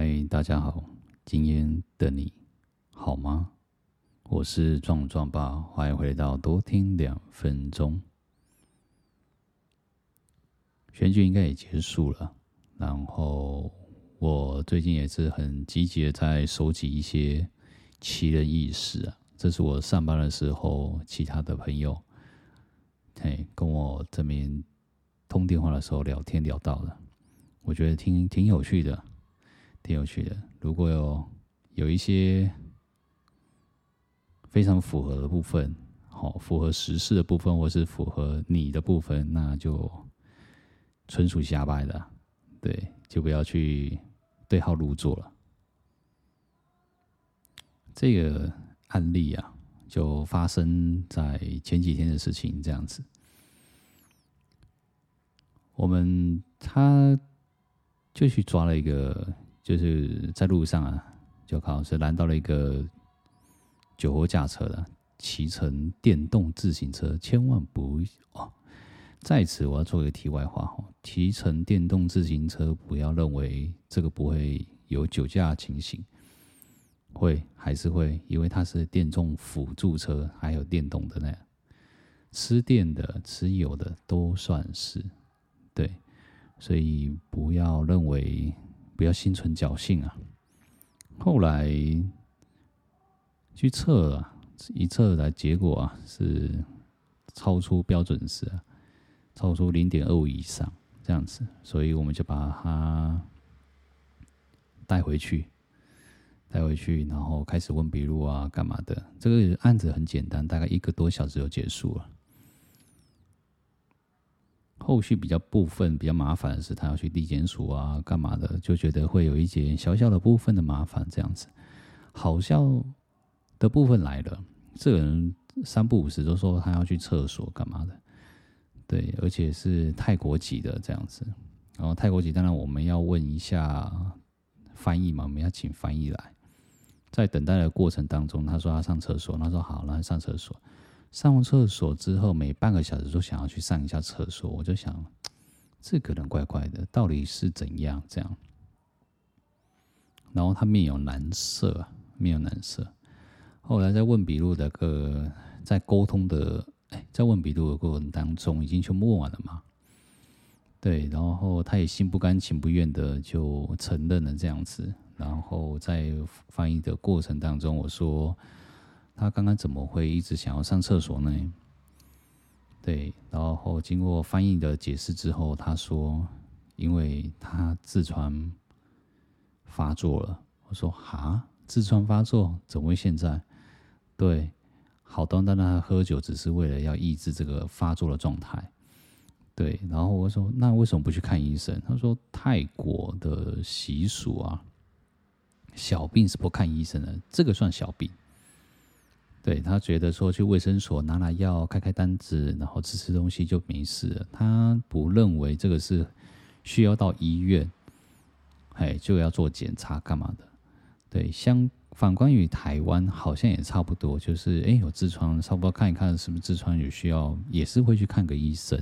嗨，大家好，今天的你好吗？我是壮壮爸，欢迎回到多听两分钟。选举应该也结束了，然后我最近也是很积极的在收集一些奇人异事啊。这是我上班的时候，其他的朋友嘿跟我这边通电话的时候聊天聊到的，我觉得挺挺有趣的。挺有趣的。如果有有一些非常符合的部分，好，符合时事的部分，或是符合你的部分，那就纯属瞎掰的，对，就不要去对号入座了。这个案例啊，就发生在前几天的事情，这样子。我们他就去抓了一个。就是在路上啊，就好是拦到了一个酒后驾车的，骑乘电动自行车，千万不哦。在此我要做一个题外话哈，骑乘电动自行车不要认为这个不会有酒驾情形，会还是会，因为它是电动辅助车，还有电动的那样，吃电的、吃油的都算是对，所以不要认为。不要心存侥幸啊！后来去测啊，一测来结果啊是超出标准值啊，超出零点二五以上这样子，所以我们就把它带回去，带回去，然后开始问笔录啊，干嘛的？这个案子很简单，大概一个多小时就结束了。后续比较部分比较麻烦的是，他要去地检署啊，干嘛的？就觉得会有一些小小的部分的麻烦，这样子。好笑的部分来了，这个人三不五时都说他要去厕所干嘛的，对，而且是泰国籍的这样子。然后泰国籍，当然我们要问一下翻译嘛，我们要请翻译来。在等待的过程当中，他说他上厕所，他说好，那上厕所。上完厕所之后，每半个小时都想要去上一下厕所，我就想，这个人怪怪的，到底是怎样这样？然后他面有难色，面有难色。后来在问笔录的个，在沟通的，哎，在问笔录的过程当中，已经全部问完了嘛？对，然后他也心不甘情不愿的就承认了这样子。然后在翻译的过程当中，我说。他刚刚怎么会一直想要上厕所呢？对，然后经过翻译的解释之后，他说，因为他痔疮发作了。我说：哈，痔疮发作怎么会现在？对，好端端的喝酒只是为了要抑制这个发作的状态。对，然后我说：那为什么不去看医生？他说：泰国的习俗啊，小病是不看医生的，这个算小病。对，他觉得说去卫生所拿拿药、开开单子，然后吃吃东西就没事了。他不认为这个是需要到医院，哎，就要做检查干嘛的。对，相反观于台湾，好像也差不多，就是哎有痔疮，差不多看一看是不是痔疮有需要，也是会去看个医生。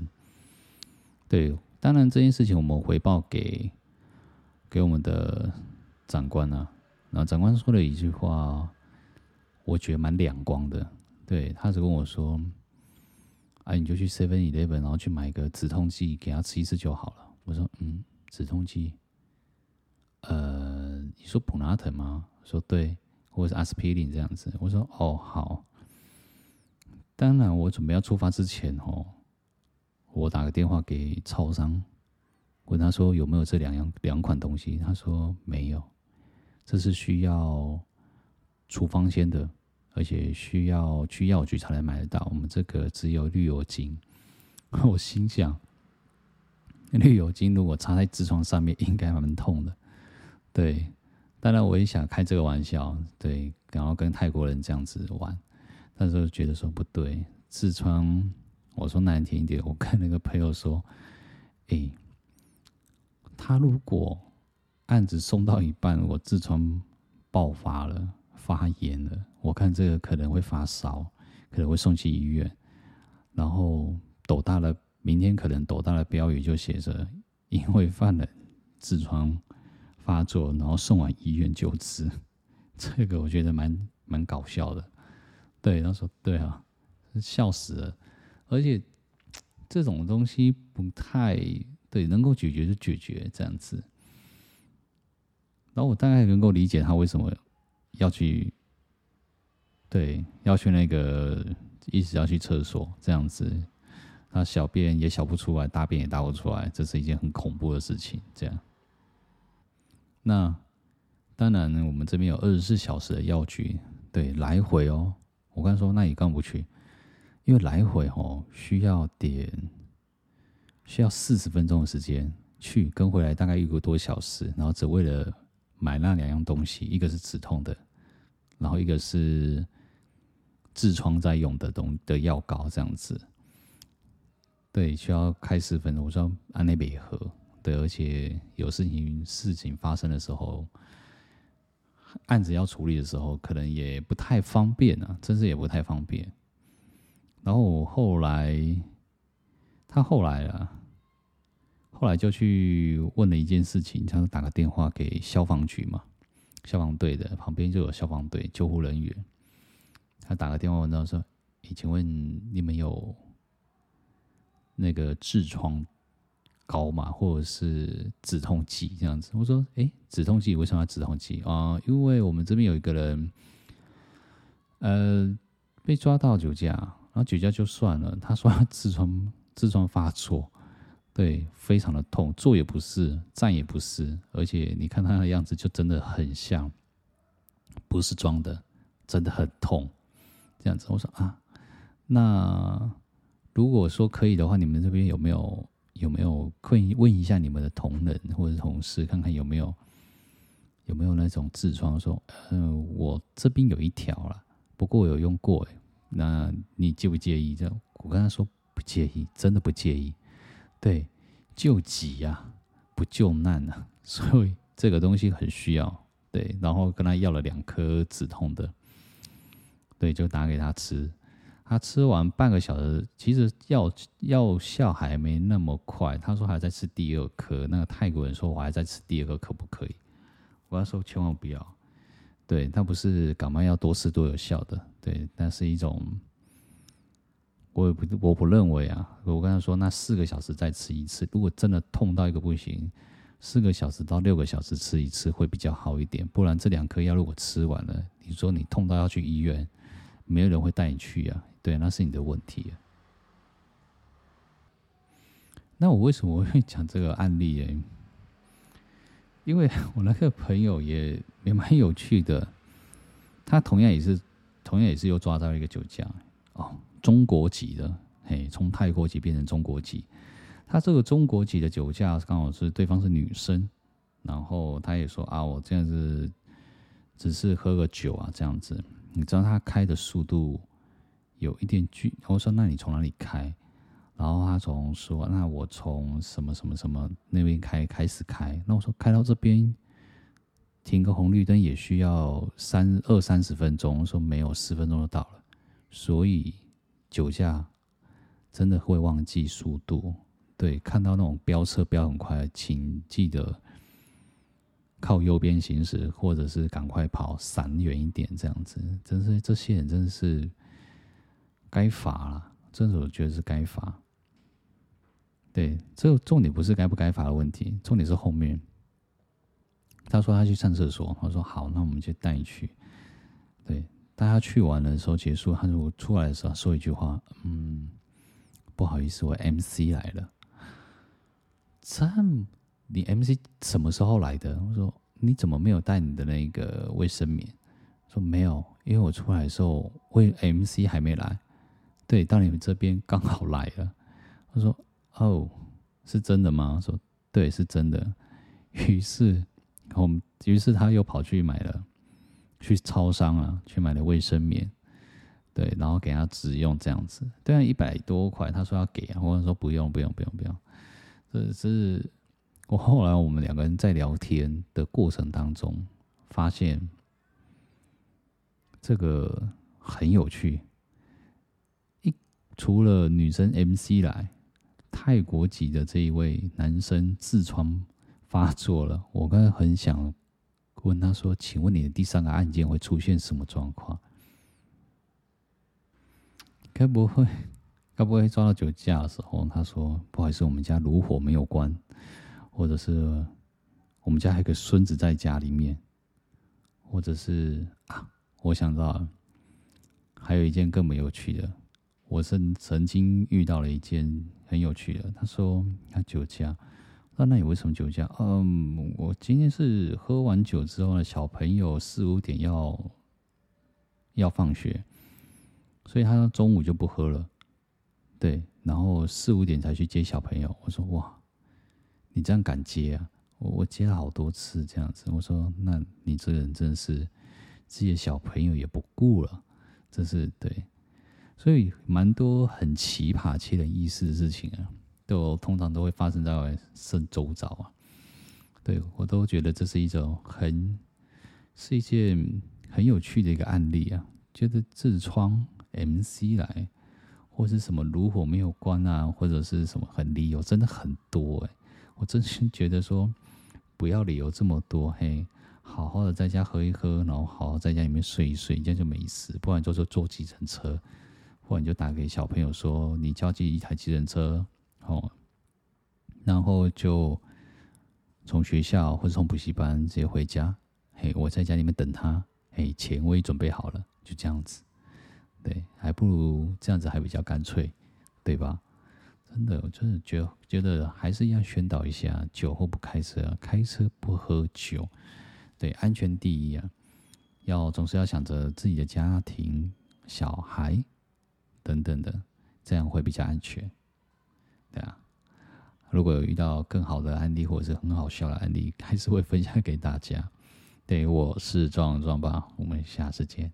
对，当然这件事情我们回报给给我们的长官啊，然后长官说了一句话。我觉得蛮两光的，对，他只跟我说：“啊，你就去 Seven Eleven，然后去买一个止痛剂给他吃一次就好了。”我说：“嗯，止痛剂，呃，你说普拿疼吗？”说对，或者是阿司匹林这样子。我说：“哦，好。”当然，我准备要出发之前哦，我打个电话给超商，问他说有没有这两样两款东西。他说没有，这是需要处方先的。而且需要去药局才能买得到。我们这个只有绿油精。我心想，绿油精如果擦在痔疮上面，应该蛮痛的。对，当然我也想开这个玩笑，对，然后跟泰国人这样子玩，但是觉得说不对，痔疮，我说难听一点，我跟那个朋友说，哎，他如果案子送到一半，我痔疮爆发了。发炎了，我看这个可能会发烧，可能会送去医院。然后斗大了，明天可能斗大的标语就写着：因为犯了痔疮发作，然后送往医院救治。这个我觉得蛮蛮搞笑的。对，他说对啊，笑死了。而且这种东西不太对，能够解决就解决这样子。然后我大概能够理解他为什么要去，对，要去那个一直要去厕所这样子。那小便也小不出来，大便也大不出来，这是一件很恐怖的事情。这样，那当然呢，我们这边有二十四小时的药局，对，来回哦。我刚说，那你干嘛不去？因为来回哦，需要点，需要四十分钟的时间去跟回来，大概一个多小时，然后只为了买那两样东西，一个是止痛的，然后一个是痔疮在用的东的药膏，这样子。对，需要开十分钟。我说安内北河，对，而且有事情事情发生的时候，案子要处理的时候，可能也不太方便啊，真是也不太方便。然后我后来，他后来啊，后来就去问了一件事情，他说打个电话给消防局嘛，消防队的旁边就有消防队救护人员，他打个电话问他说：“诶，请问你们有？”那个痔疮膏嘛，或者是止痛剂这样子。我说：“诶、止痛剂为什么要止痛剂啊、因为我们这边有一个人，呃，被抓到酒驾，然后酒驾就算了，他说他痔疮痔疮发作，对，非常的痛，坐也不是，站也不是，而且你看他的样子就真的很像，不是装的，真的很痛，这样子。我说啊，那。”如果说可以的话，你们这边有没有有没有可以问一下你们的同仁或者同事，看看有没有有没有那种痔疮？说，嗯、呃，我这边有一条啦，不过我有用过，那你介不介意？这样我跟他说不介意，真的不介意。对，救急呀、啊，不救难啊，所以这个东西很需要。对，然后跟他要了两颗止痛的，对，就打给他吃。他吃完半个小时，其实药药效还没那么快。他说还在吃第二颗。那个泰国人说：“我还在吃第二颗，可不可以？”我要说：“千万不要。”对，他不是感冒药多吃多有效的。对，那是一种，我也不我不认为啊。我跟他说：“那四个小时再吃一次，如果真的痛到一个不行，四个小时到六个小时吃一次会比较好一点。不然这两颗药如果吃完了，你说你痛到要去医院，没有人会带你去啊。”对，那是你的问题。那我为什么会讲这个案例呢？因为我那个朋友也也蛮有趣的，他同样也是同样也是又抓到一个酒驾哦，中国籍的，嘿，从泰国籍变成中国籍。他这个中国籍的酒驾刚好是对方是女生，然后他也说啊，我这样子只是喝个酒啊，这样子，你知道他开的速度。有一点距，我说，那你从哪里开？然后他从说，那我从什么什么什么那边开开始开。那我说，开到这边停个红绿灯也需要三二三十分钟。说没有，十分钟就到了。所以酒驾真的会忘记速度。对，看到那种飙车飙很快，请记得靠右边行驶，或者是赶快跑，闪远一点，这样子。真是这些人真的是。该罚了，这种我觉得是该罚。对，这重点不是该不该罚的问题，重点是后面。他说他去上厕所，我说好，那我们就带你去。对，大家去完的时候结束，他说我出来的时候说一句话，嗯，不好意思，我 MC 来了。这你 MC 什么时候来的？我说你怎么没有带你的那个卫生棉？说没有，因为我出来的时候，卫 MC 还没来。对，到你们这边刚好来了。他说：“哦，是真的吗？”说：“对，是真的。”于是，我们于是他又跑去买了，去超商啊，去买了卫生棉。对，然后给他只用这样子。对啊，一百多块，他说要给啊，我说不用，不用，不用，不用。这是我后来我们两个人在聊天的过程当中发现，这个很有趣。一除了女生 MC 来，泰国籍的这一位男生痔疮发作了。我刚才很想问他说：“请问你的第三个案件会出现什么状况？该不会，该不会抓到酒驾的时候？”他说：“不好意思，我们家炉火没有关，或者是我们家还有个孙子在家里面，或者是啊，我想到了，还有一件更没有趣的。”我是曾经遇到了一件很有趣的，他说他酒驾，那那你为什么酒驾？嗯，我今天是喝完酒之后呢，小朋友四五点要要放学，所以他中午就不喝了，对，然后四五点才去接小朋友。我说哇，你这样敢接啊？我我接了好多次这样子。我说那你这个人真是自己的小朋友也不顾了，这是对。所以，蛮多很奇葩、切人意思的事情啊，都通常都会发生在我身周遭啊。对，我都觉得这是一种很，是一件很有趣的一个案例啊。觉得痔疮 MC 来，或是什么炉火没有关啊，或者是什么很理由，真的很多哎。我真心觉得说，不要理由这么多，嘿，好好的在家喝一喝，然后好好在家里面睡一睡，这样就没事。不然就是坐计程车。或者你就打给小朋友说，你叫进一台计程车，哦，然后就从学校或者从补习班直接回家。嘿，我在家里面等他，嘿，钱我也准备好了，就这样子。对，还不如这样子还比较干脆，对吧？真的，我真的觉觉得还是要宣导一下，酒后不开车，开车不喝酒，对，安全第一啊！要总是要想着自己的家庭、小孩。等等的，这样会比较安全，对啊。如果有遇到更好的案例或者是很好笑的案例，还是会分享给大家。对，我是壮壮吧，我们下次见。